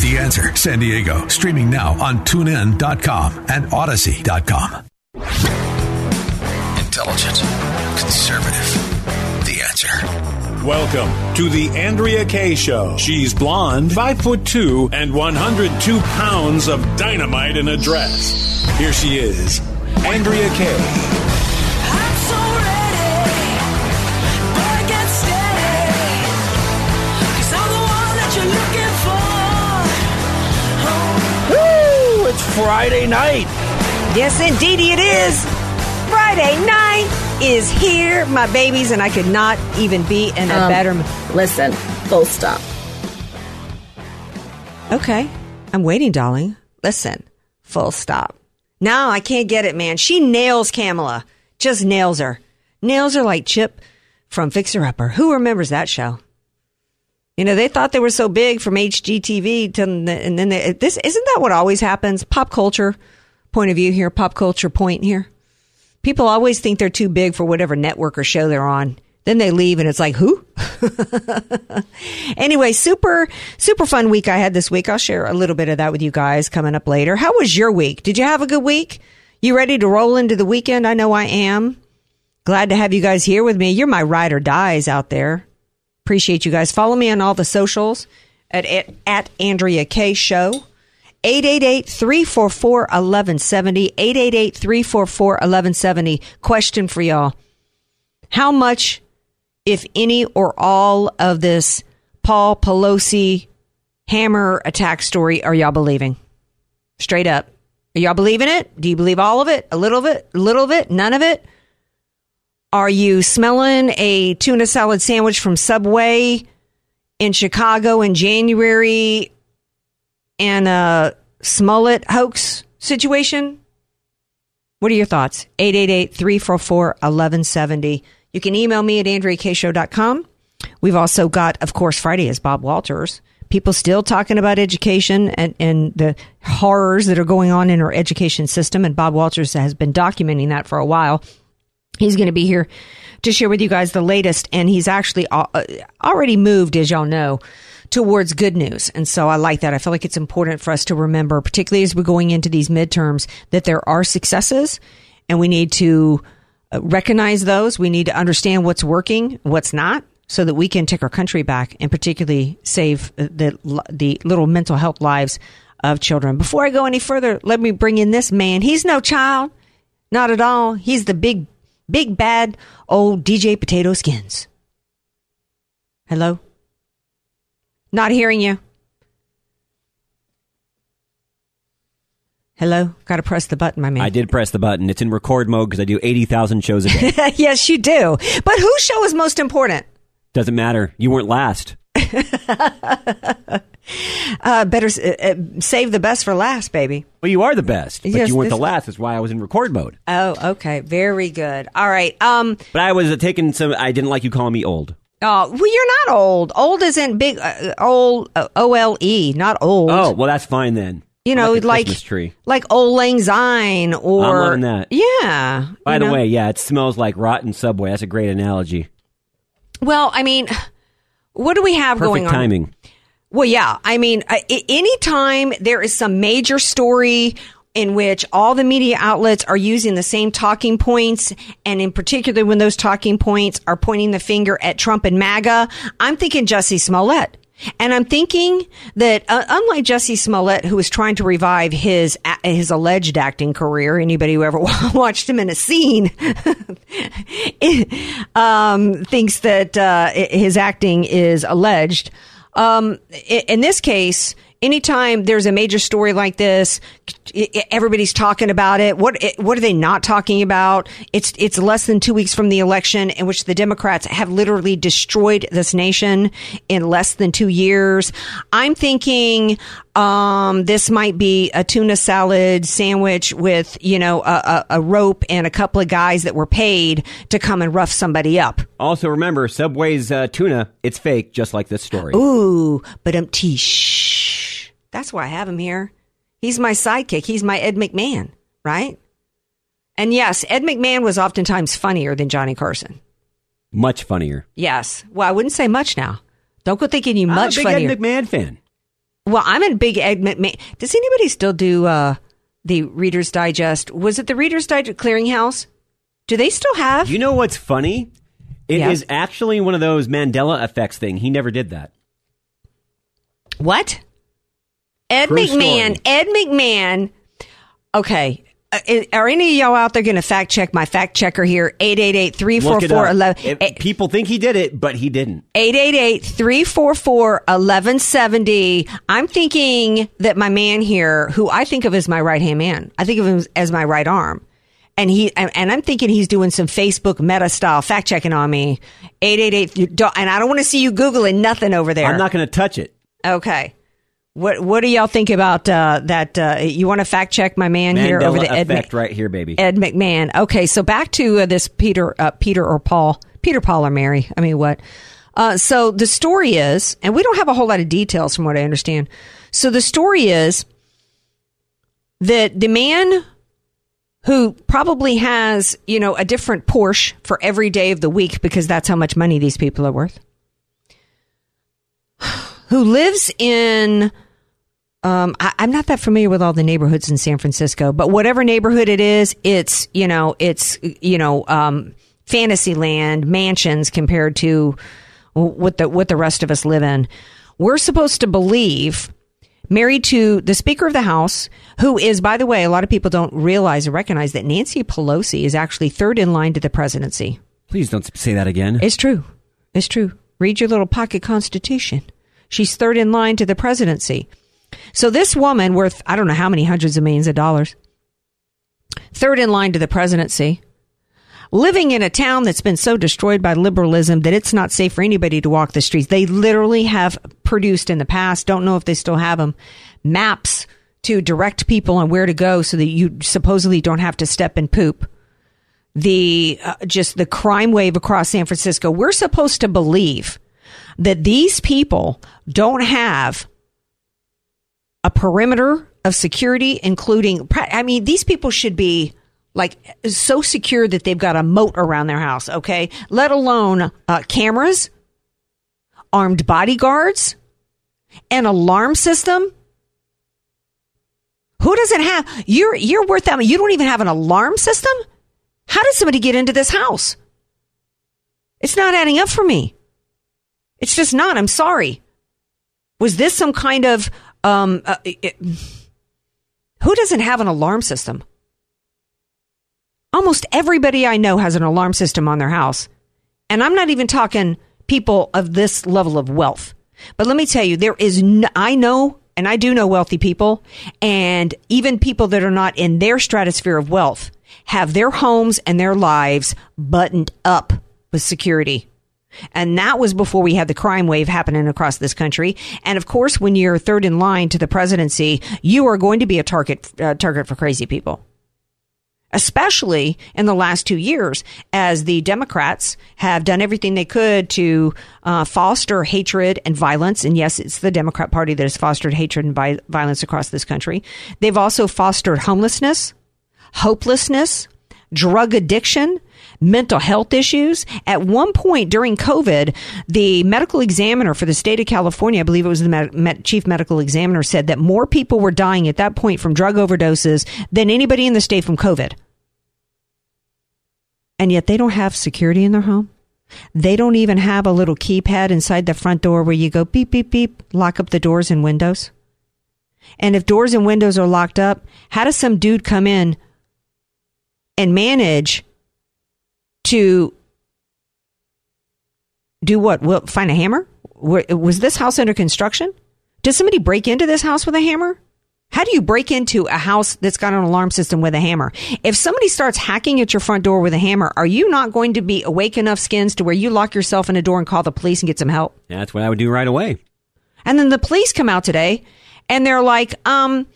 The Answer San Diego, streaming now on tunein.com and odyssey.com. Intelligent, conservative. The Answer. Welcome to the Andrea Kaye Show. She's blonde, five foot two, and 102 pounds of dynamite in a dress. Here she is, Andrea Kaye. Friday night. Yes, indeed it is. Friday night is here, my babies, and I could not even be in a Um, better. Listen, full stop. Okay, I'm waiting, darling. Listen, full stop. No, I can't get it, man. She nails Kamala. Just nails her. Nails her like Chip from Fixer Upper. Who remembers that show? You know, they thought they were so big from HGTV, to, and then they, this isn't that what always happens? Pop culture point of view here, pop culture point here. People always think they're too big for whatever network or show they're on. Then they leave and it's like, who? anyway, super, super fun week I had this week. I'll share a little bit of that with you guys coming up later. How was your week? Did you have a good week? You ready to roll into the weekend? I know I am. Glad to have you guys here with me. You're my ride or dies out there. Appreciate you guys. Follow me on all the socials at, at, at Andrea Kaye Show. 888-344-1170. 888-344-1170. Question for y'all. How much, if any or all of this Paul Pelosi hammer attack story are y'all believing? Straight up. Are y'all believing it? Do you believe all of it? A little of it? A little of it? None of it? Are you smelling a tuna salad sandwich from Subway in Chicago in January and a Smollett hoax situation? What are your thoughts? 888-344-1170. You can email me at andreakshow.com. We've also got, of course, Friday is Bob Walters. People still talking about education and, and the horrors that are going on in our education system. And Bob Walters has been documenting that for a while. He's going to be here to share with you guys the latest. And he's actually uh, already moved, as y'all know, towards good news. And so I like that. I feel like it's important for us to remember, particularly as we're going into these midterms, that there are successes and we need to uh, recognize those. We need to understand what's working, what's not, so that we can take our country back and particularly save uh, the, the little mental health lives of children. Before I go any further, let me bring in this man. He's no child. Not at all. He's the big, big bad old DJ Potato Skins. Hello? Not hearing you. Hello? Got to press the button, my man. I did press the button. It's in record mode because I do 80,000 shows a day. yes, you do. But whose show is most important? Doesn't matter. You weren't last. Uh, better uh, uh, save the best for last, baby. Well, you are the best, but Yes, you weren't the last. That's why I was in record mode. Oh, okay. Very good. All right. Um. But I was uh, taking some. I didn't like you calling me old. Oh, well, you're not old. Old isn't big. Uh, old. Uh, O L E. Not old. Oh, well, that's fine then. You I'm know, like, a like Christmas tree. like Auld Lang Syne or I'm that. Yeah. By the know. way, yeah, it smells like rotten Subway. That's a great analogy. Well, I mean, what do we have Perfect going on? timing. Well, yeah. I mean, uh, anytime there is some major story in which all the media outlets are using the same talking points, and in particular when those talking points are pointing the finger at Trump and MAGA, I'm thinking Jussie Smollett. And I'm thinking that uh, unlike Jussie Smollett, who was trying to revive his a- his alleged acting career, anybody who ever watched him in a scene um, thinks that uh, his acting is alleged. Um, in this case, anytime there's a major story like this, everybody's talking about it. What what are they not talking about? It's it's less than two weeks from the election in which the Democrats have literally destroyed this nation in less than two years. I'm thinking um, this might be a tuna salad sandwich with you know a, a, a rope and a couple of guys that were paid to come and rough somebody up. Also, remember Subway's uh, tuna; it's fake, just like this story. Ooh, but um, shh. That's why I have him here. He's my sidekick. He's my Ed McMahon, right? And yes, Ed McMahon was oftentimes funnier than Johnny Carson. Much funnier. Yes. Well, I wouldn't say much now. Don't go thinking you much I'm a big funnier. Ed McMahon fan. Well, I'm a big Ed McMahon. Does anybody still do uh, the Reader's Digest? Was it the Reader's Digest Clearinghouse? Do they still have? You know what's funny? It is Yeah. actually one of those Mandela effects thing. He never did that. What? Ed True McMahon. story. Ed McMahon. Okay. Uh, Are any of y'all out there going to fact check my fact checker here? 888-344-11. People think he did it, but he didn't. 888-344-1170. I'm thinking that my man here, who I think of as my right hand man, I think of him as my right arm. And he, and I'm thinking he's doing some Facebook meta style fact checking on me. 888, and I don't want to see you Googling nothing over there. I'm not going to touch it. Okay. What what do y'all think about uh, that? Uh, you want to fact check my man here over Mandela the Ed, effect Mc- right here, baby. Ed McMahon. Okay, so back to uh, this Peter uh, Peter or Paul Peter Paul or Mary. I mean, what? Uh, so the story is, and we don't have a whole lot of details from what I understand. So the story is that the man who probably has you know a different Porsche for every day of the week because that's how much money these people are worth. Who lives in um, I, I'm not that familiar with all the neighborhoods in San Francisco, but whatever neighborhood it is, it's you know, it's you know, um, fantasy land mansions compared to what the what the rest of us live in. We're supposed to believe married to the Speaker of the House, who is, by the way, a lot of people don't realize or recognize that Nancy Pelosi is actually third in line to the presidency. Please don't say that again. It's true. It's true. Read your little pocket constitution. She's third in line to the presidency. So this woman worth I don't know how many hundreds of millions of dollars. Third in line to the presidency. Living in a town that's been so destroyed by liberalism that it's not safe for anybody to walk the streets. They literally have produced in the past, don't know if they still have them, maps to direct people on where to go so that you supposedly don't have to step and poop the uh, just the crime wave across San Francisco. We're supposed to believe that these people don't have a perimeter of security, including, I mean, these people should be like so secure that they've got a moat around their house. Okay, let alone uh, cameras, armed bodyguards, an alarm system. Who doesn't have? You're you're worth that. You don't even have an alarm system. How did somebody get into this house? It's not adding up for me. It's just not. I'm sorry. Was this some kind of um? Uh, it- who doesn't have an alarm system? Almost everybody I know has an alarm system on their house, and I'm not even talking people of this level of wealth. But let me tell you, there is. No, I know, and I do know wealthy people, and even people that are not in their stratosphere of wealth have their homes and their lives buttoned up with security. And that was before we had the crime wave happening across this country. And of course, when you're third in line to the presidency, you are going to be a target uh, target for crazy people. Especially in the last two years, as the Democrats have done everything they could to uh, foster hatred and violence. And yes, it's the Democrat Party that has fostered hatred and vi- violence across this country. They've also fostered homelessness, hopelessness, drug addiction, mental health issues. At one point during COVID, the medical examiner for the state of California, I believe it was the med- med- chief medical examiner, said that more people were dying at that point from drug overdoses than anybody in the state from COVID. And yet they don't have security in their home. They don't even have a little keypad inside the front door where you go beep, beep, beep, lock up the doors and windows. And if doors and windows are locked up, how does some dude come in and manage to do what? Will find a hammer? Was this house under construction? Does somebody break into this house with a hammer? How do you break into a house that's got an alarm system with a hammer? If somebody starts hacking at your front door with a hammer, are you not going to be awake enough skins to where you lock yourself in a door and call the police and get some help? That's what I would do right away. And then the police come out today and they're like, um,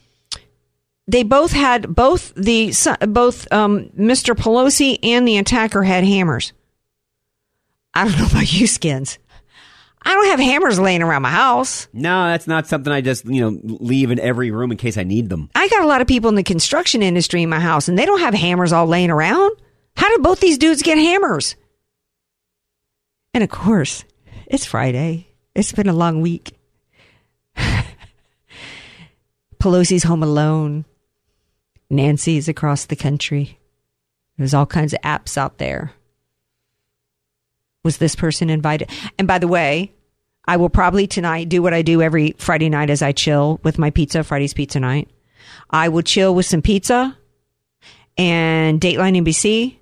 they both had both the both um, Mr. Pelosi and the attacker had hammers. I don't know about you, skins. I don't have hammers laying around my house. No, that's not something I just, you know, leave in every room in case I need them. I got a lot of people in the construction industry in my house and they don't have hammers all laying around. How did both these dudes get hammers? And of course, it's Friday. It's been a long week. Pelosi's home alone. Nancy's across the country. There's all kinds of apps out there. Was this person invited? And by the way, I will probably tonight do what I do every Friday night as I chill with my pizza, Friday's pizza night. I will chill with some pizza and Dateline NBC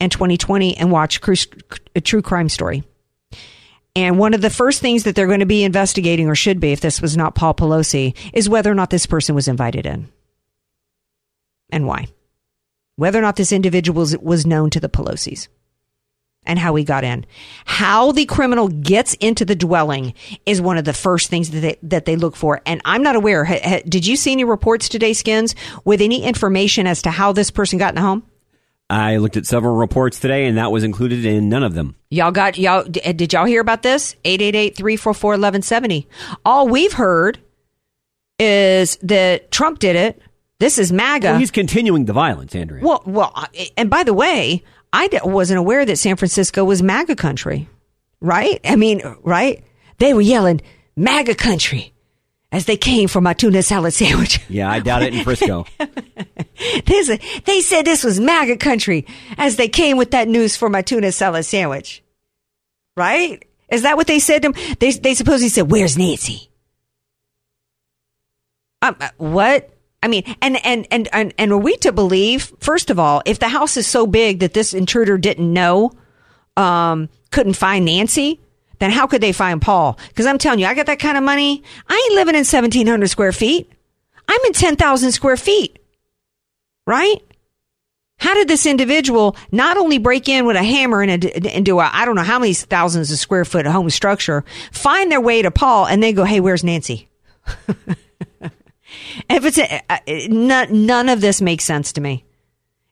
and 2020 and watch a true crime story. And one of the first things that they're going to be investigating, or should be, if this was not Paul Pelosi, is whether or not this person was invited in and why. Whether or not this individual was known to the Pelosi's and how he got in. How the criminal gets into the dwelling is one of the first things that they, that they look for. And I'm not aware. Ha, ha, did you see any reports today, Skins, with any information as to how this person got in the home? I looked at several reports today, and that was included in none of them. Y'all got y'all? Eh, did y'all hear about this? 888-344-1170. All we've heard is that Trump did it this is MAGA. Well, he's continuing the violence, Andrea. Well, well, and by the way, I wasn't aware that San Francisco was MAGA country, right? I mean, right? They were yelling MAGA country as they came for my tuna salad sandwich. Yeah, I doubt it in Frisco. they said this was MAGA country as they came with that news for my tuna salad sandwich. Right? Is that what they said to him? They, they supposedly said, Where's Nancy? Um, uh, what? I mean, and, and, and, and, and are we to believe, first of all, if the house is so big that this intruder didn't know, um, couldn't find Nancy, then how could they find Paul? Because I'm telling you, I got that kind of money. I ain't living in 1700 square feet. I'm in 10,000 square feet. Right? How did this individual not only break in with a hammer and do a, I don't know how many thousands of square foot home structure, find their way to Paul and then go, hey, where's Nancy? If it's a, uh, none, of this makes sense to me.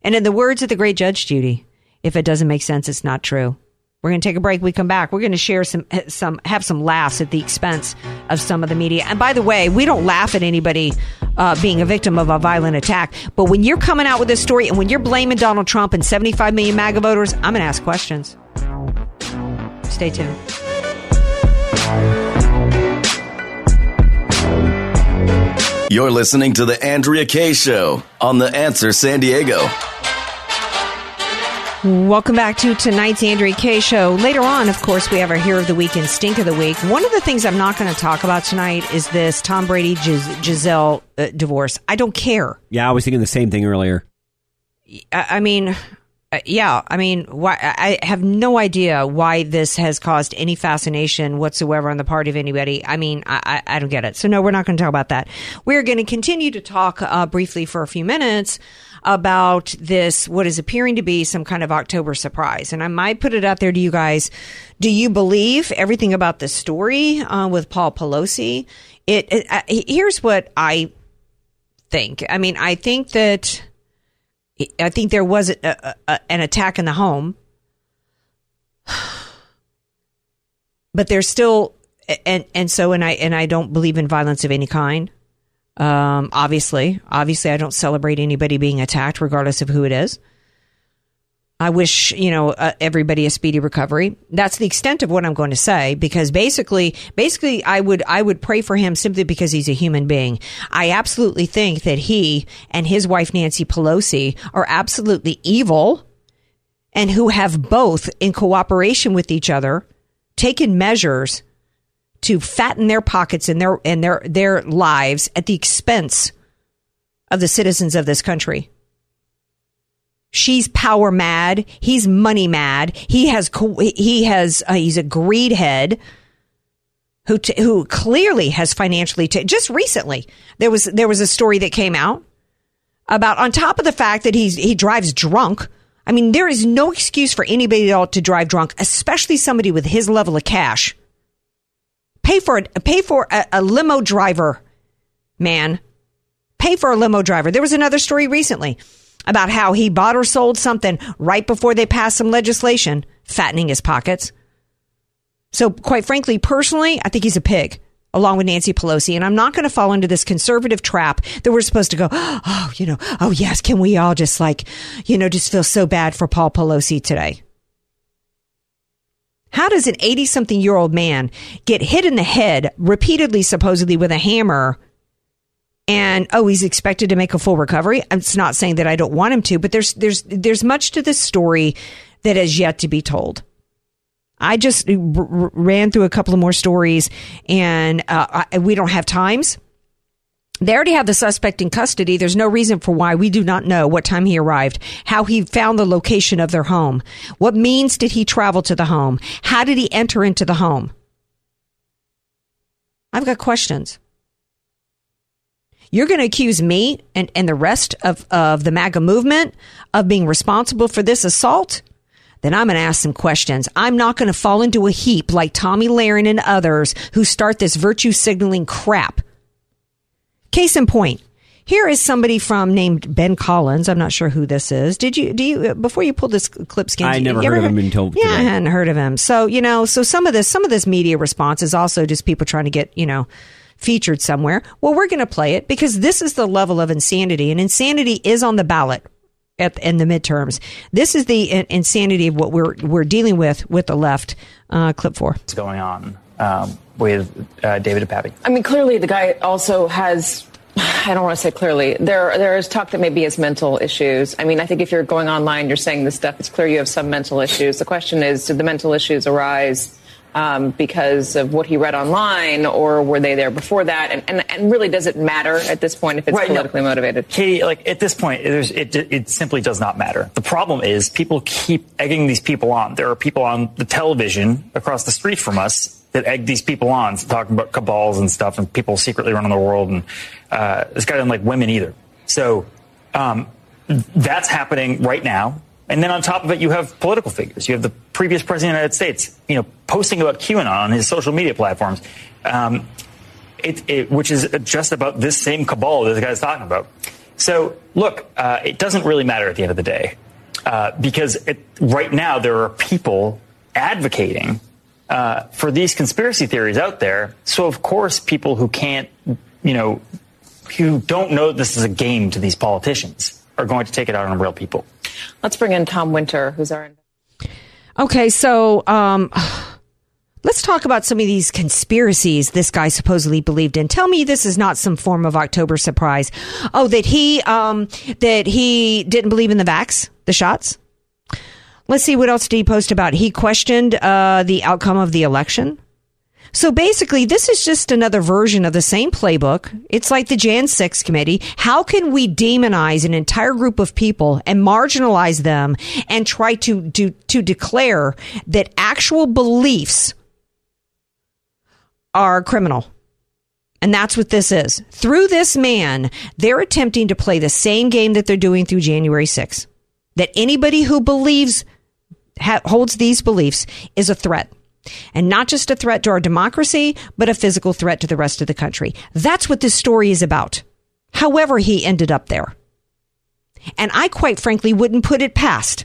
And in the words of the great Judge Judy, if it doesn't make sense, it's not true. We're going to take a break. We come back. We're going to share some, some, have some laughs at the expense of some of the media. And by the way, we don't laugh at anybody uh, being a victim of a violent attack. But when you're coming out with this story and when you're blaming Donald Trump and 75 million MAGA voters, I'm going to ask questions. Stay tuned. You're listening to The Andrea Kaye Show on The Answer San Diego. Welcome back to tonight's Andrea Kaye Show. Later on, of course, we have our Hero of the Week and Stink of the Week. One of the things I'm not going to talk about tonight is this Tom Brady Gis- Gisele uh, divorce. I don't care. Yeah, I was thinking the same thing earlier. I, I mean, yeah, I mean, why, I have no idea why this has caused any fascination whatsoever on the part of anybody. I mean, I, I don't get it. So no, we're not going to talk about that. We're going to continue to talk uh, briefly for a few minutes about this, what is appearing to be some kind of October surprise. And I might put it out there to you guys. Do you believe everything about the story uh, with Paul Pelosi? It, it uh, here's what I think. I mean, I think that I think there was a, a, a, an attack in the home, but there's still and and so and I and I don't believe in violence of any kind. Um, obviously, obviously, I don't celebrate anybody being attacked, regardless of who it is. I wish, you know, uh, everybody a speedy recovery. That's the extent of what I'm going to say because basically, basically I would, I would pray for him simply because he's a human being. I absolutely think that he and his wife, Nancy Pelosi, are absolutely evil and who have both in cooperation with each other taken measures to fatten their pockets and their, and their, their lives at the expense of the citizens of this country. She's power mad. He's money mad. He has, he has, uh, he's a greed head. who t- who clearly has financially t- just recently there was there was a story that came out about on top of the fact that he's he drives drunk. I mean, there is no excuse for anybody at all to drive drunk, especially somebody with his level of cash. Pay for it. Pay for a, a limo driver, man. Pay for a limo driver. There was another story recently about how he bought or sold something right before they passed some legislation, fattening his pockets. So, quite frankly, personally, I think he's a pig along with Nancy Pelosi. And I'm not going to fall into this conservative trap that we're supposed to go, oh, you know, oh, yes, can we all just like, you know, just feel so bad for Paul Pelosi today? How does an 80 something year old man get hit in the head repeatedly, supposedly with a hammer? And oh, he's expected to make a full recovery. It's not saying that I don't want him to, but there's there's there's much to this story that has yet to be told. I just r- ran through a couple of more stories, and uh, I, we don't have times. They already have the suspect in custody. There's no reason for why we do not know what time he arrived, how he found the location of their home, what means did he travel to the home, how did he enter into the home. I've got questions. You're going to accuse me and, and the rest of, of the MAGA movement of being responsible for this assault? then I'm going to ask some questions. I'm not going to fall into a heap like Tomi Lahren and others who start this virtue signaling crap. Case in point. Here is somebody from named Ben Collins. I'm not sure who this is. Did you do you before you pulled this clip scan? I never heard of him until yeah, today. I hadn't heard of him. So you know, so some of this some of this media response is also just people trying to get you know featured somewhere. Well, we're going to play it because this is the level of insanity, and insanity is on the ballot at in the midterms. This is the insanity of what we're we're dealing with with the left. Uh, clip four. What's going on um, with uh, David DePappy? I mean, clearly the guy also has. I don't want to say clearly. There, there is talk that maybe he has mental issues. I mean, I think if you're going online, you're saying this stuff. It's clear you have some mental issues. The question is, did the mental issues arise um, because of what he read online, or were they there before that? And, and, and really, does it matter at this point if it's Right, politically no. motivated? Katie, like at this point, there's, it, it simply does not matter. The problem is people keep egging these people on. There are people on the television across the street from us that egg these people on, talking about cabals and stuff, and people secretly running the world. And uh, this guy doesn't like women either. So um, that's happening right now. And then on top of it, you have political figures. You have the previous president of the United States, you know, posting about QAnon on his social media platforms, um, it, it, which is just about this same cabal that this guy's talking about. So, look, uh, it doesn't really matter at the end of the day uh, because it, right now there are people advocating uh, for these conspiracy theories out there. So, of course, people who can't, you know, who don't know this is a game to these politicians are going to take it out on real people. Let's bring in Tom Winter, who's our. Okay, so um, let's talk about some of these conspiracies this guy supposedly believed in. Tell me this is not some form of October surprise. Oh, that he um, that he didn't believe in the vax, the shots. Let's see what else did he post about. He questioned uh, the outcome of the election. So basically, this is just another version of the same playbook. It's like the Jan 6 committee. How can we demonize an entire group of people and marginalize them and try to do, to declare that actual beliefs are criminal? And that's what this is. Through this man, they're attempting to play the same game that they're doing through January 6th. That anybody who believes, ha- holds these beliefs is a threat. And not just a threat to our democracy, but a physical threat to the rest of the country. That's what this story is about. However, he ended up there. And I quite frankly wouldn't put it past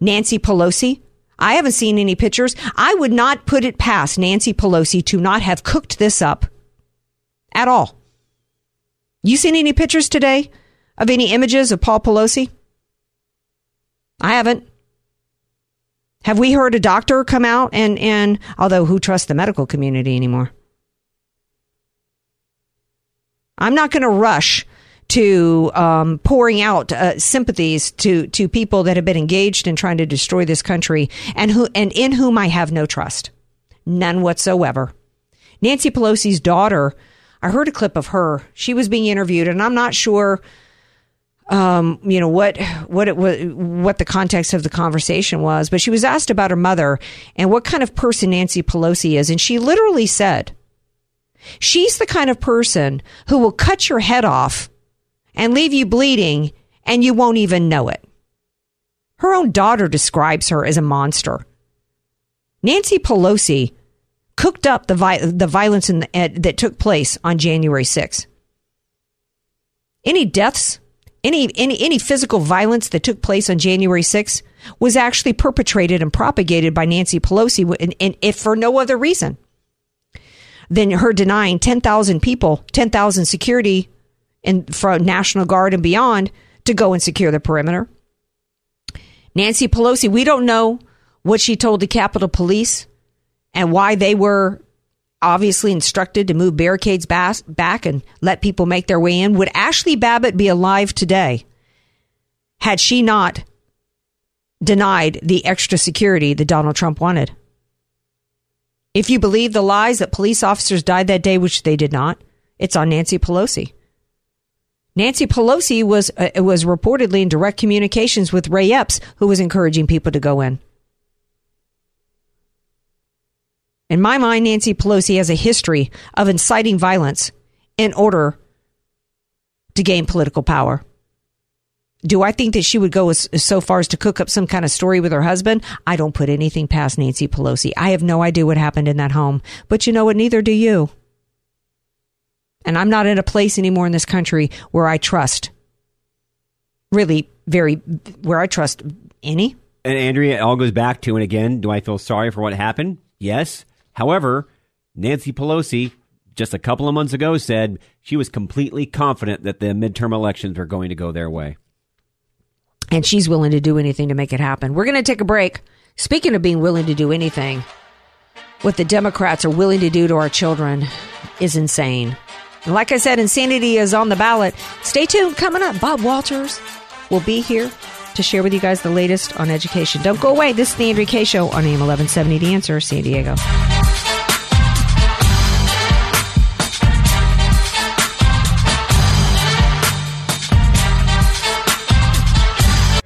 Nancy Pelosi. I haven't seen any pictures. I would not put it past Nancy Pelosi to not have cooked this up at all. You seen any pictures today of any images of Paul Pelosi? I haven't. Have we heard a doctor come out and, and although who trusts the medical community anymore? I'm not going to rush to um, pouring out uh, sympathies to to people that have been engaged in trying to destroy this country and who and in whom I have no trust, none whatsoever. Nancy Pelosi's daughter, I heard a clip of her. She was being interviewed, and I'm not sure um, you know what what it was what the context of the conversation was, but she was asked about her mother and what kind of person Nancy Pelosi is, and she literally said, She's the kind of person who will cut your head off and leave you bleeding and you won't even know it. Her own daughter describes her as a monster. Nancy Pelosi cooked up the, vi- the violence the, uh, that took place on January 6th. Any deaths, any, any, any physical violence that took place on January 6th was actually perpetrated and propagated by Nancy Pelosi, and, and if for no other reason than her denying 10,000 people, 10,000 security and from National Guard and beyond to go and secure the perimeter. Nancy Pelosi, we don't know what she told the Capitol Police and why they were obviously instructed to move barricades back and let people make their way in. Would Ashley Babbitt be alive today had she not denied the extra security that Donald Trump wanted? If you believe the lies that police officers died that day, which they did not, it's on Nancy Pelosi. Nancy Pelosi was uh, was reportedly in direct communications with Ray Epps, who was encouraging people to go in. In my mind, Nancy Pelosi has a history of inciting violence in order to gain political power. Do I think that she would go as, so far as to cook up some kind of story with her husband? I don't put anything past Nancy Pelosi. I have no idea what happened in that home. But you know what? Neither do you. And I'm not in a place anymore in this country where I trust, really, very, where I trust any. And Andrea, it all goes back to, and again, do I feel sorry for what happened? Yes. However, Nancy Pelosi just a couple of months ago said she was completely confident that the midterm elections were going to go their way and she's willing to do anything to make it happen. We're going to take a break. Speaking of being willing to do anything, what the Democrats are willing to do to our children is insane. like I said, insanity is on the ballot. Stay tuned. Coming up, Bob Walters will be here to share with you guys the latest on education. Don't go away. This is the Andrea Kaye Show on AM 1170 The Answer, San Diego.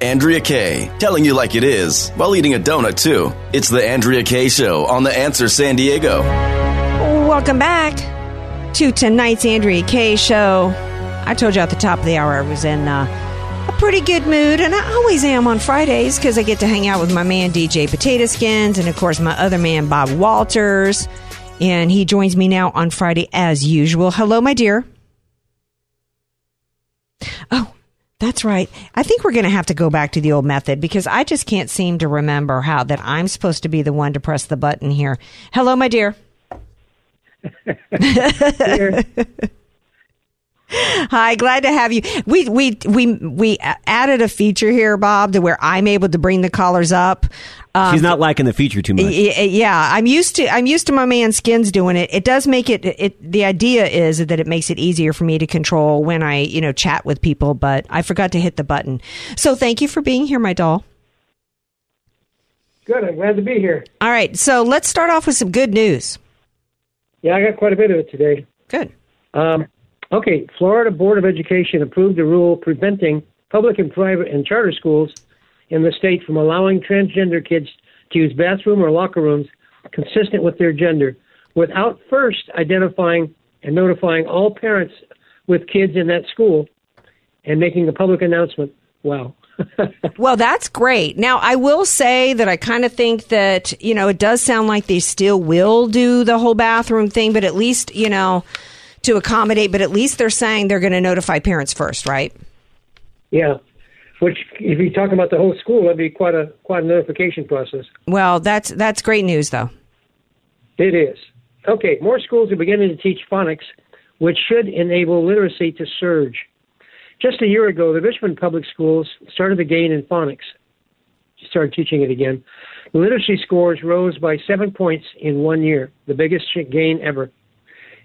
Andrea Kaye, telling you like it is while eating a donut, too. It's the Andrea Kaye Show on The Answer San Diego. Welcome back to tonight's Andrea Kaye Show. I told you at the top of the hour I was in uh, a pretty good mood, and I always am on Fridays because I get to hang out with my man DJ Potato Skins and, of course, my other man Bob Walters. And he joins me now on Friday as usual. Hello, my dear. Oh, that's right. I think we're going to have to go back to the old method because I just can't seem to remember how that I'm supposed to be the one to press the button here. Hello, my dear. Hi, glad to have you. We we we we added a feature here, Bob, to where I'm able to bring the callers up. Um, She's not liking the feature too much. Yeah, I'm used to I'm used to my man Skins doing it. It does make it, it. The idea is that it makes it easier for me to control when I you know chat with people, but I forgot to hit the button. So thank you for being here, my doll. Good. I'm glad to be here. All right. So let's start off with some good news. Yeah, I got quite a bit of it today. Good. Um, okay, Florida Board of Education approved a rule preventing public and private and charter schools in the state from allowing transgender kids to use bathroom or locker rooms consistent with their gender without first identifying and notifying all parents with kids in that school and making a public announcement. Wow. well, that's great. Now, I will say that I kind of think that, you know, it does sound like they still will do the whole bathroom thing, but at least, you know, to accommodate, but at least they're saying they're going to notify parents first, right? Yeah which if you're talking about the whole school, that'd be quite a quite a notification process. Well, that's that's great news, though. It is. Okay, more schools are beginning to teach phonics, which should enable literacy to surge. Just a year ago, the Richmond Public Schools started to gain in phonics. Started teaching it again. Literacy scores rose by seven points in one year, the biggest gain ever.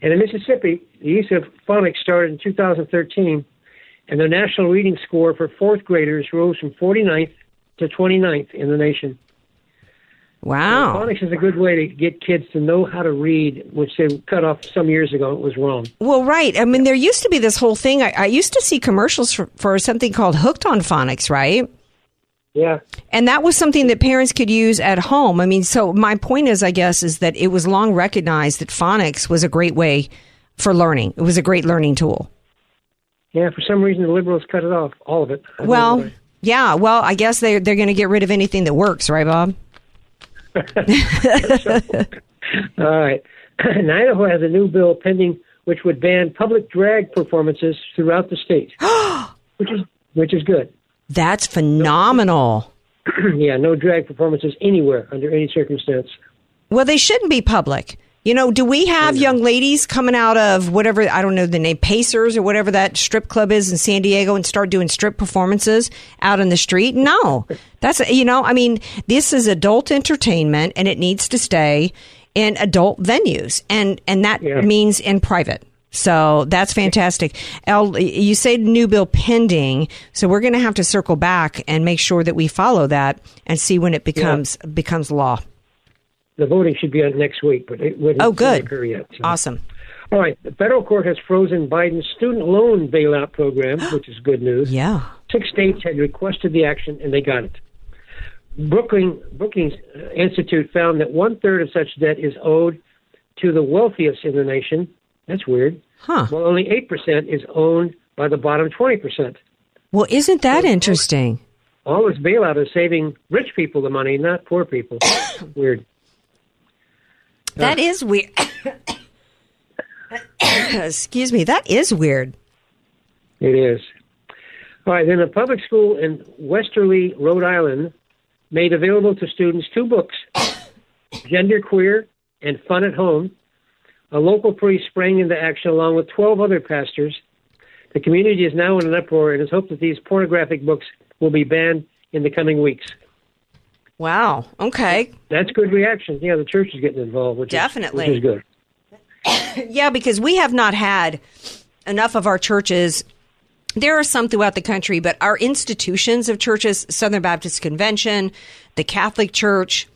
And in Mississippi, the use of phonics started in 2013 and the national reading score for fourth graders rose from 49th to 29th in the nation. Wow. So phonics is a good way to get kids to know how to read, which they cut off some years ago. It was wrong. Well, right. I mean, there used to be this whole thing. I, I used to see commercials for, for something called Hooked on Phonics, right? Yeah. And that was something that parents could use at home. I mean, so my point is, I guess, is that it was long recognized that phonics was a great way for learning. It was a great learning tool. Yeah, for some reason the liberals cut it off, all of it. Well, yeah. Well, I guess they they're going to get rid of anything that works, right, Bob? all right. and Idaho has a new bill pending which would ban public drag performances throughout the state, which is which is good. That's phenomenal. yeah, no drag performances anywhere under any circumstance. Well, they shouldn't be public. You know, do we have young ladies coming out of whatever, I don't know the name, Pacers or whatever that strip club is in San Diego and start doing strip performances out in the street? No. That's, you know, I mean, this is adult entertainment and it needs to stay in adult venues and, and that Yeah. means in private. So that's fantastic. El, you say new bill pending, so we're going to have to circle back and make sure that we follow that and see when it becomes becomes law. The voting should be on next week, but it wouldn't Oh, good. occur yet. so. Awesome. All right. The federal court has frozen Biden's student loan bailout program, which is good news. Yeah. Six states had requested the action, and they got it. Brooklyn Brookings uh, Institute found that one third of such debt is owed to the wealthiest in the nation. That's weird. Huh. While only eight percent is owned by the bottom twenty percent. Well, isn't that interesting? All this bailout is saving rich people the money, not poor people. weird. That is weird. Excuse me. That is weird. It is. All right, then a public school in Westerly, Rhode Island, made available to students two books Gender Queer and Fun at Home. A local priest sprang into action along with 12 other pastors. The community is now in an uproar and is hoped that these pornographic books will be banned in the coming weeks. Wow. Okay. That's good reaction. Yeah, the church is getting involved, which Definitely. is, which is good. yeah, because we have not had enough of our churches. There are some throughout the country, but our institutions of churches, Southern Baptist Convention, the Catholic Church,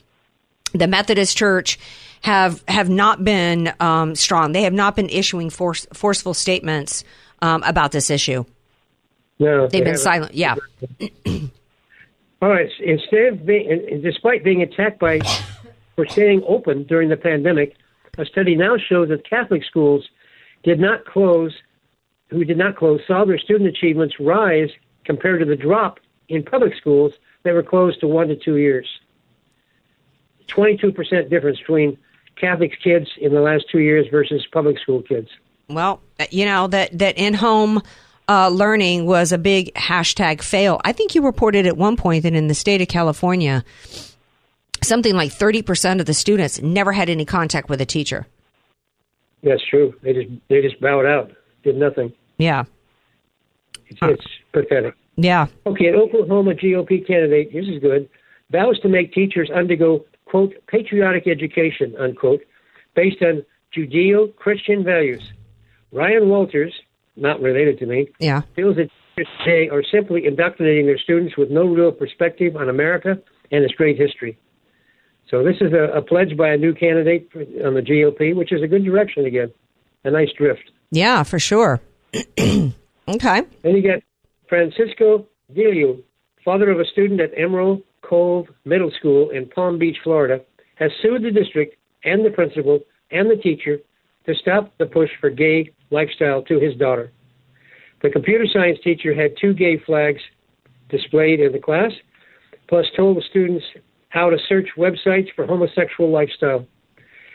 the Methodist Church, have have not been um, strong. They have not been issuing force, forceful statements um, about this issue. No, They've been haven't. silent. Yeah. All right. Instead of being, despite being attacked by for staying open during the pandemic, a study now shows that Catholic schools did not close, who did not close, saw their student achievements rise compared to the drop in public schools that were closed to one to two years. Twenty-two percent difference between Catholic kids in the last two years versus public school kids. Well, you know that that in home uh, learning was a big hashtag fail. I think you reported at one point that in the state of California, something like thirty percent of the students never had any contact with a teacher. That's true. They just they just bowed out, did nothing. Yeah, It's, it's pathetic. yeah. Okay, an Oklahoma GOP candidate, this is good, vows to make teachers undergo, quote, patriotic education, unquote, based on Judeo Christian values. Ryan Walters, not related to me, Yeah. feels that today are simply indoctrinating their students with no real perspective on America and its great history. So this is a, a pledge by a new candidate for, on the GOP, which is a good direction again. A nice drift. Yeah, for sure. okay. Then you get Francisco Dilio, father of a student at Emerald Cove Middle School in Palm Beach, Florida, has sued the district and the principal and the teacher to stop the push for gay lifestyle to his daughter. The computer science teacher had two gay flags displayed in the class, plus told the students how to search websites for homosexual lifestyle.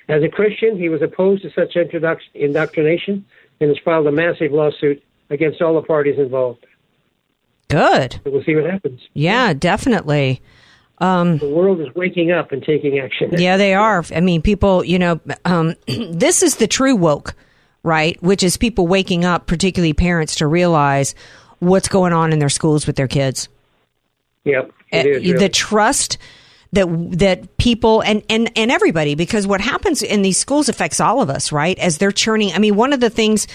As a Christian, he was opposed to such indoctrination and has filed a massive lawsuit against all the parties involved. Good. So we'll see what happens. Yeah, definitely. Um, The world is waking up and taking action. Yeah, they are. I mean, people, you know, um, this is the true woke, right? Which is people waking up, particularly parents, to realize what's going on in their schools with their kids. Yep. It is, the trust that that people and, and and everybody because what happens in these schools affects all of us right as they're churning i mean one of the things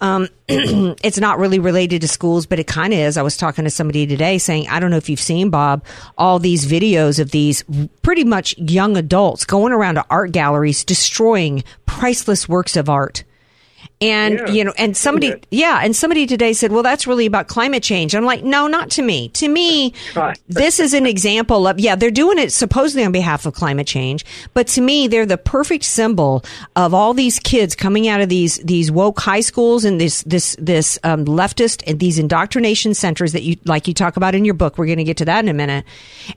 um, it's not really related to schools but it kind of is. I was talking to somebody today saying i don't know if you've seen bob all these videos of these pretty much young adults going around to art galleries destroying priceless works of art And Yeah. you know, and somebody, yeah, and somebody today said, "Well, that's really about climate change." I'm like, "No, not to me. To me, this is an example of yeah, they're doing it supposedly on behalf of climate change, but to me, they're the perfect symbol of all these kids coming out of these these woke high schools and this this this um, leftist and these indoctrination centers that you like you talk about in your book. We're going to get to that in a minute,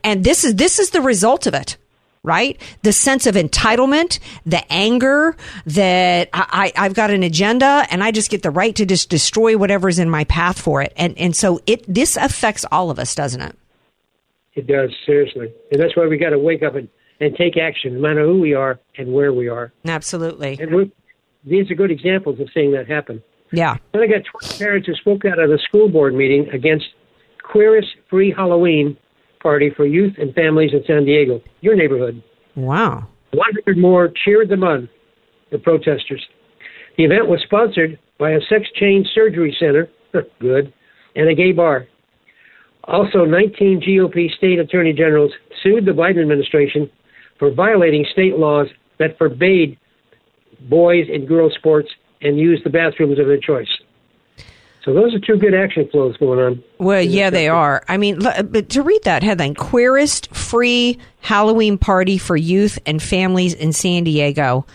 and this is this is the result of it right? The sense of entitlement, the anger that I, I've got an agenda and I just get the right to just destroy whatever's in my path for it. And, and so it, this affects all of us, doesn't it? It does, seriously. And that's why we got to wake up and, and take action, no matter who we are and where we are. Absolutely. And these are good examples of seeing that happen. Yeah. Then I got 20 parents who spoke out at a school board meeting against queerest free Halloween party for youth and families in San Diego, your neighborhood. Wow. 100 more cheered them on, the protesters. The event was sponsored by a sex change surgery center, good, and a gay bar. Also, 19 GOP state attorney generals sued the Biden administration for violating state laws that forbade boys and girls sports and use the bathrooms of their choice. So those are two good action flows going on. Well, yeah, they are. I mean, but to read that headline, queerest free Halloween party for youth and families in San Diego.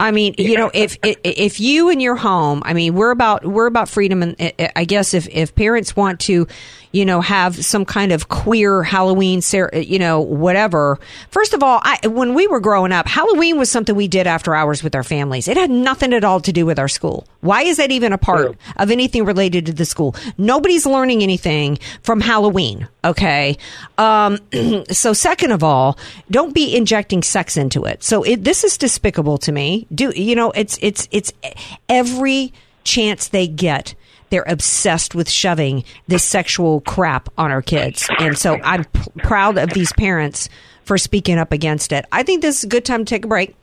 I mean, you know, if if- you and your home, I mean, we're about we're about freedom, and I guess if if parents want to, you know, have some kind of queer Halloween, you know, whatever. First of all, I, when we were growing up, Halloween was something we did after hours with our families. It had nothing at all to do with our school. Why is that even a part of anything related to the school? Nobody's learning anything from Halloween. Okay. Um, so second of all, don't be injecting sex into it. So it, this is despicable to me. Do you know? It's it's it's every chance they get. They're obsessed with shoving this sexual crap on our kids. And so I'm p- proud of these parents for speaking up against it. I think this is a good time to take a break.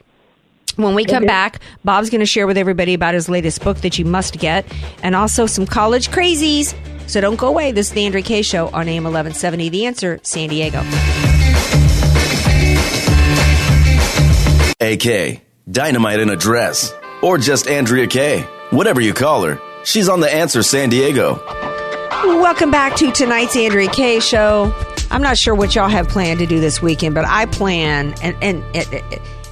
When we come back, Bob's going to share with everybody about his latest book that you must get and also some college crazies. So don't go away. This is the Andrea Kaye Show on AM 1170. The answer, San Diego. AK, Dynamite in a Dress, or just Andrea Kaye. Whatever you call her, she's on the answer San Diego. Welcome back to tonight's Andrea Kaye Show. I'm not sure what y'all have planned to do this weekend, but I plan and and and,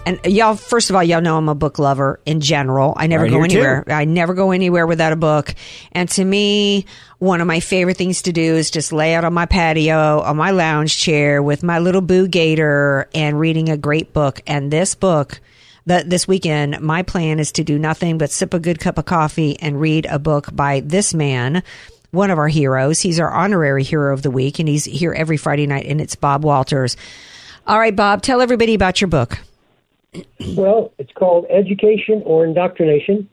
and y'all. First of all, y'all know I'm a book lover in general. I never Right go here, too. anywhere. I never go anywhere without a book. And to me, one of my favorite things to do is just lay out on my patio on my lounge chair with my little boo gator and reading a great book. And this book. That this weekend, my plan is to do nothing but sip a good cup of coffee and read a book by this man, one of our heroes. He's our honorary hero of the week, and he's here every Friday night, and it's Bob Walters. All right, Bob, tell everybody about your book. Well, it's called Education or Indoctrination,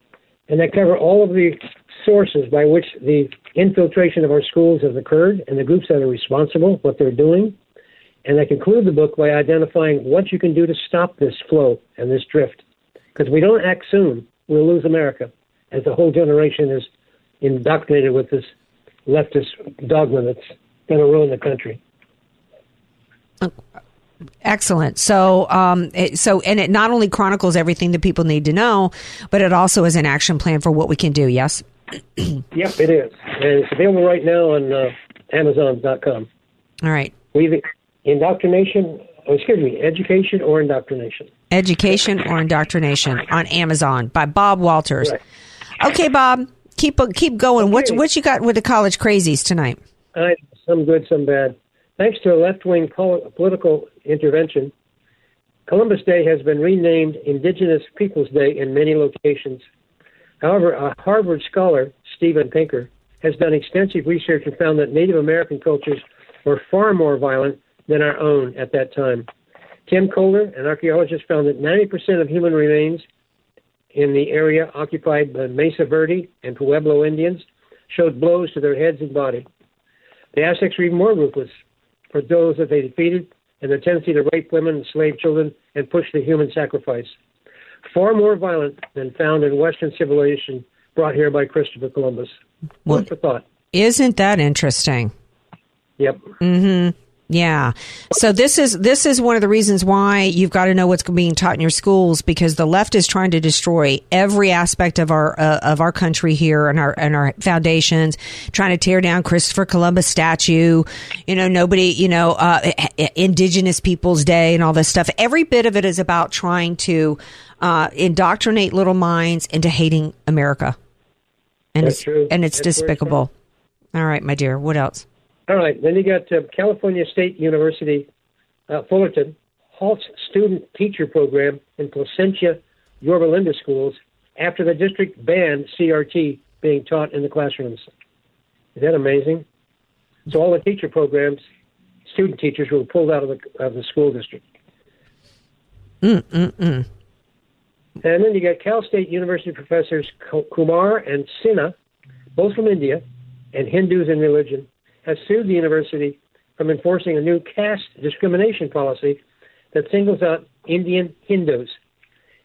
and I cover all of the sources by which the infiltration of our schools has occurred and the groups that are responsible, what they're doing. And I conclude the book by identifying what you can do to stop this flow and this drift. Because if we don't act soon, we'll lose America, as the whole generation is indoctrinated with this leftist dogma that's going to ruin the country. Excellent. So, um, it, so, and it not only chronicles everything that people need to know, but it also is an action plan for what we can do. Yes. Yep, it is. And it's available right now on uh, Amazon.com. All right. We've indoctrination, oh, excuse me, education or indoctrination. Education or indoctrination on Amazon by Bob Walters. Okay, Bob, keep keep going. What what you got with the college crazies tonight? I, some good, some bad. Thanks to a left-wing pol- political intervention, Columbus Day has been renamed Indigenous Peoples Day in many locations. However, a Harvard scholar, Steven Pinker, has done extensive research and found that Native American cultures were far more violent than our own at that time. Tim Kohler, an archaeologist, found that 90% of human remains in the area occupied by Mesa Verde and Pueblo Indians showed blows to their heads and body. The Aztecs were even more ruthless for those that they defeated and their tendency to rape women, and slave children, and push the human sacrifice. Far more violent than found in Western civilization brought here by Christopher Columbus. Well- for thought. Isn't that interesting? Yep. Mm-hmm. Yeah. So this is this is one of the reasons why you've got to know what's being taught in your schools because the left is trying to destroy every aspect of our uh, of our country here and our and our foundations, trying to tear down Christopher Columbus statue. You know, nobody. You know, uh, Indigenous Peoples Day and all this stuff. Every bit of it is about trying to uh, indoctrinate little minds into hating America, and That's it's true. and it's That's despicable. All right, my dear. What else? All right. Then you got uh, California State University, uh, Fullerton, halts student teacher program in Placentia, Yorba Linda schools after the district banned CRT being taught in the classrooms. Is that amazing? So all the teacher programs, student teachers were pulled out of the of the school district. Mm-mm-mm. And then you got Cal State University professors Kumar and Sinha, both from India, and Hindus in religion, have sued the university from enforcing a new caste discrimination policy that singles out Indian Hindus.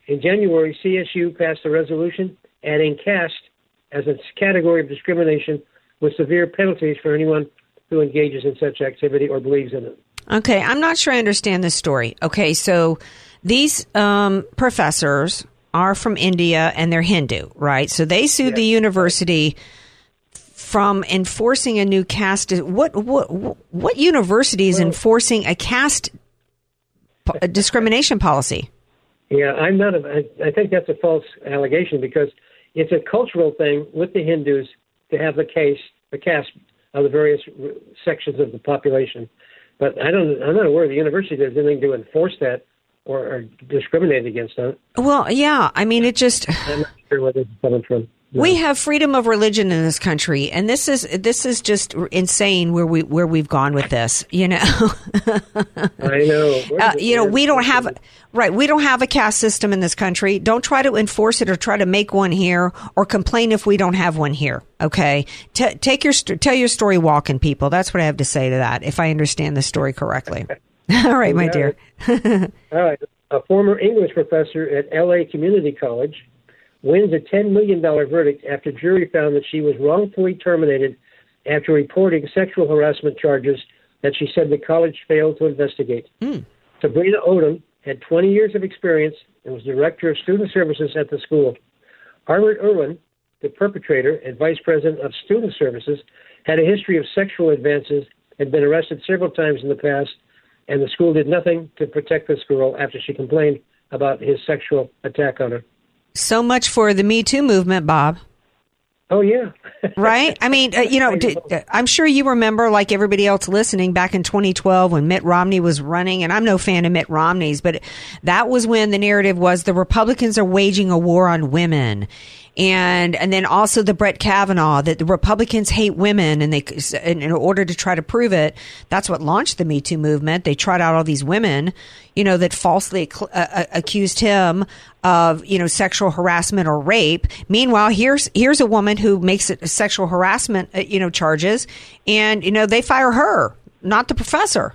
In January, CSU passed a resolution adding caste as a category of discrimination with severe penalties for anyone who engages in such activity or believes in it. Okay, I'm not sure I understand this story. Okay, so these um, professors are from India and they're Hindu, right? So they sued the university from enforcing a new caste. What what what university is enforcing a caste po- discrimination policy? Yeah, I'm not. A, I, I think that's a false allegation because it's a cultural thing with the Hindus to have the case, the caste of the various r- sections of the population. But I don't. I'm not aware the university does anything to enforce that or, or discriminate against that. Well, yeah, I mean, it just. I'm not sure where this is coming from. We have freedom of religion in this country, and this is this is just insane where we where we've gone with this. You know, I know. uh, you know, we don't have right. We don't have a caste system in this country. Don't try to enforce it or try to make one here, or complain if we don't have one here. Okay, T- take your st- tell your story, walking people. That's what I have to say to that. If I understand the story correctly. All right, my dear. All right. A former English professor at LA Community College wins a $10 million verdict after jury found that she was wrongfully terminated after reporting sexual harassment charges that she said the college failed to investigate. Hmm. Sabrina Odom had 20 years of experience and was director of student services at the school. Harvard Irwin, the perpetrator and vice president of student services, had a history of sexual advances and been arrested several times in the past, and the school did nothing to protect this girl after she complained about his sexual attack on her. So much for the Me Too movement, Bob. Oh yeah, right. I mean, uh, you know, d- uh, I'm sure you remember, like everybody else listening, back in 2012 when Mitt Romney was running, and I'm no fan of Mitt Romney's, but that was when the narrative was the Republicans are waging a war on women. And and then also the Brett Kavanaugh that the Republicans hate women, and they in, in order to try to prove it, that's what launched the Me Too movement. They tried out all these women, you know, that falsely uh, uh, accused him of you know sexual harassment or rape. Meanwhile, here's here's a woman who makes it sexual harassment, uh, you know, charges, and you know they fire her, not the professor.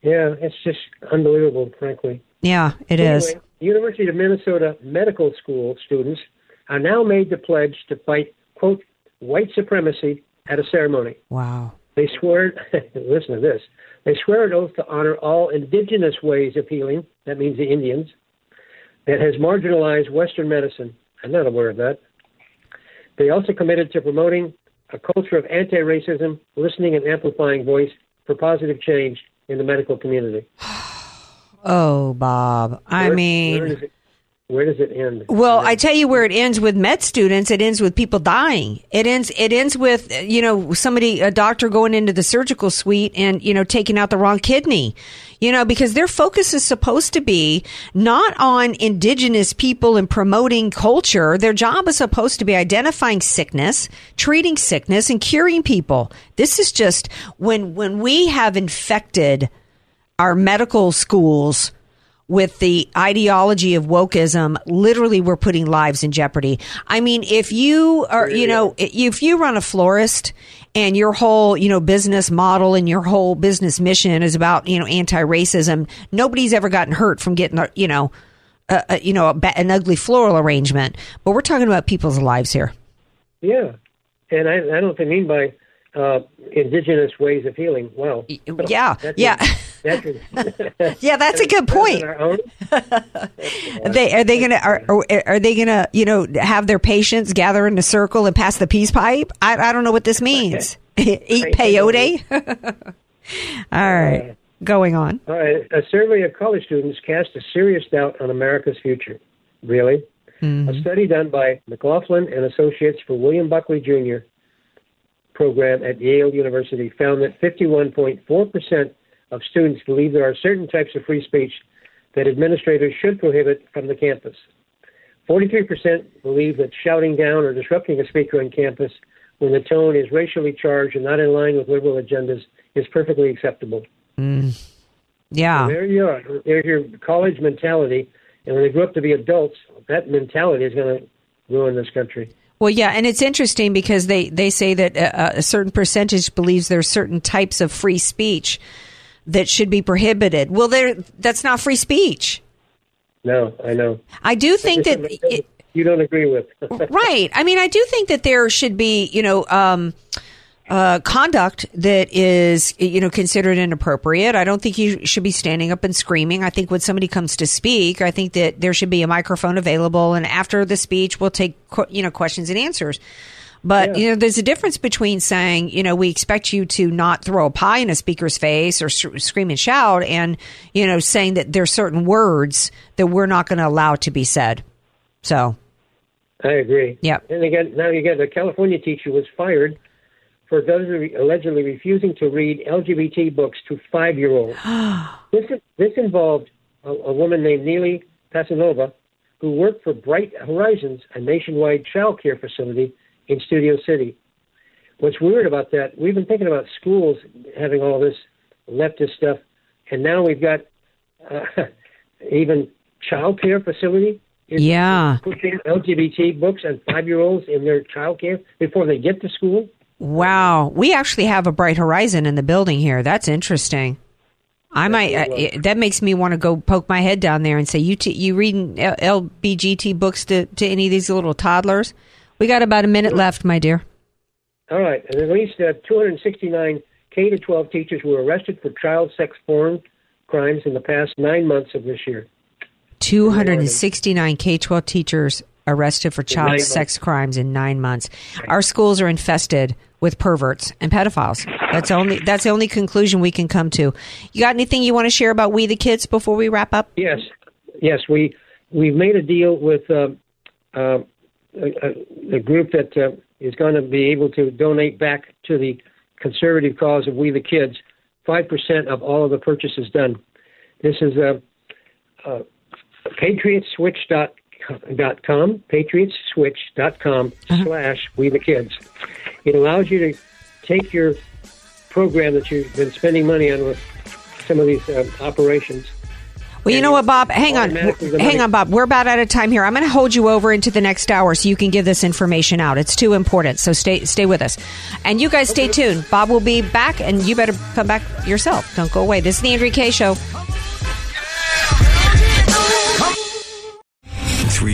yeah, it's just unbelievable, frankly. Yeah, it is. Anyway, University of Minnesota medical school students are now made the pledge to fight, quote, white supremacy at a ceremony. Wow. They swear, listen to this, they swear an oath to honor all indigenous ways of healing, that means the Indians, that has marginalized Western medicine. I'm not aware of that. They also committed to promoting a culture of anti racism, listening, and amplifying voice for positive change in the medical community. Oh, Bob. I Where- mean, where does it, where does it end? Well, I tell you where it ends with med students. It ends with people dying. It ends. It ends with you know somebody, a doctor going into the surgical suite and you know taking out the wrong kidney. You know because their focus is supposed to be not on indigenous people and promoting culture. Their job is supposed to be identifying sickness, treating sickness, and curing people. This is just when when we have infected our medical schools with the ideology of wokeism, literally we're putting lives in jeopardy. I mean, if you are, you know, if you run a florist and your whole, you know, business model and your whole business mission is about, you know, anti-racism, nobody's ever gotten hurt from getting, a, you know, a, a, you know, a, an ugly floral arrangement. But we're talking about people's lives here. Yeah, and I, I don't mean by uh, indigenous ways of healing. Well, yeah, that's yeah. A, that's yeah, that's a good point. they are they gonna are, are they gonna you know have their patients gather in a circle and pass the peace pipe? I I don't know what this means. Eat peyote. All right, going on. All right, a survey of college students cast a serious doubt on America's future. Really, Mm-hmm. a study done by McLaughlin and Associates for William Buckley Jr. program at Yale University found that 51.4% of students believe there are certain types of free speech that administrators should prohibit from the campus. 43% believe that shouting down or disrupting a speaker on campus when the tone is racially charged and not in line with liberal agendas is perfectly acceptable. Mm. Yeah. So there you are. There's your college mentality. And when they grow up to be adults, that mentality is going to ruin this country. Well, yeah, and it's interesting because they, they say that a, a certain percentage believes there are certain types of free speech that should be prohibited. Well, there that's not free speech. No, I know. I do think that it, you don't agree with. right. I mean, I do think that there should be, you know, um, uh, conduct that is, you know, considered inappropriate. I don't think you should be standing up and screaming. I think when somebody comes to speak, I think that there should be a microphone available, and after the speech, we'll take, you know, questions and answers. But Yeah. you know, there's a difference between saying, you know, we expect you to not throw a pie in a speaker's face or s- scream and shout, and you know, saying that there's certain words that we're not going to allow to be said. So, I agree. Yep. And again, now you get a California teacher was fired for allegedly, allegedly refusing to read LGBT books to five-year-olds. this this involved a, a woman named Neely Pasanova, who worked for Bright Horizons, a nationwide child care facility in Studio City. What's weird about that? We've been thinking about schools having all this leftist stuff, and now we've got uh, even child care facility is Yeah. pushing LGBT books on five-year-olds in their child care before they get to school. Wow, we actually have a Bright Horizon in the building here. That's interesting. I might. Uh, it- that makes me want to go poke my head down there and say, "You, t- you reading L- LBGT books to, to any of these little toddlers?" We got about a minute left, my dear. All right, and at least uh, 269 K to 12 teachers were arrested for child sex porn crimes in the past nine months of this year. 269 K 12 teachers arrested for child sex crimes in nine months. Our schools are infested with perverts and pedophiles. That's only that's the only conclusion we can come to. You got anything you want to share about We the Kids before we wrap up? Yes, yes, we we made a deal with uh, uh, a, a, a group that uh, is going to be able to donate back to the conservative cause of We the Kids five percent of all of the purchases done. This is patriotswitch.com, patriotswitch.com slash We the Kids. It allows you to take your program that you've been spending money on with some of these uh, operations. Well, you know what, Bob? Hang on. Hang on, Bob. We're about out of time here. I'm going to hold you over into the next hour so you can give this information out. It's too important. So stay stay with us. And you guys stay tuned. Bob will be back and you better come back yourself. Don't go away. This is the Andrea Kaye show.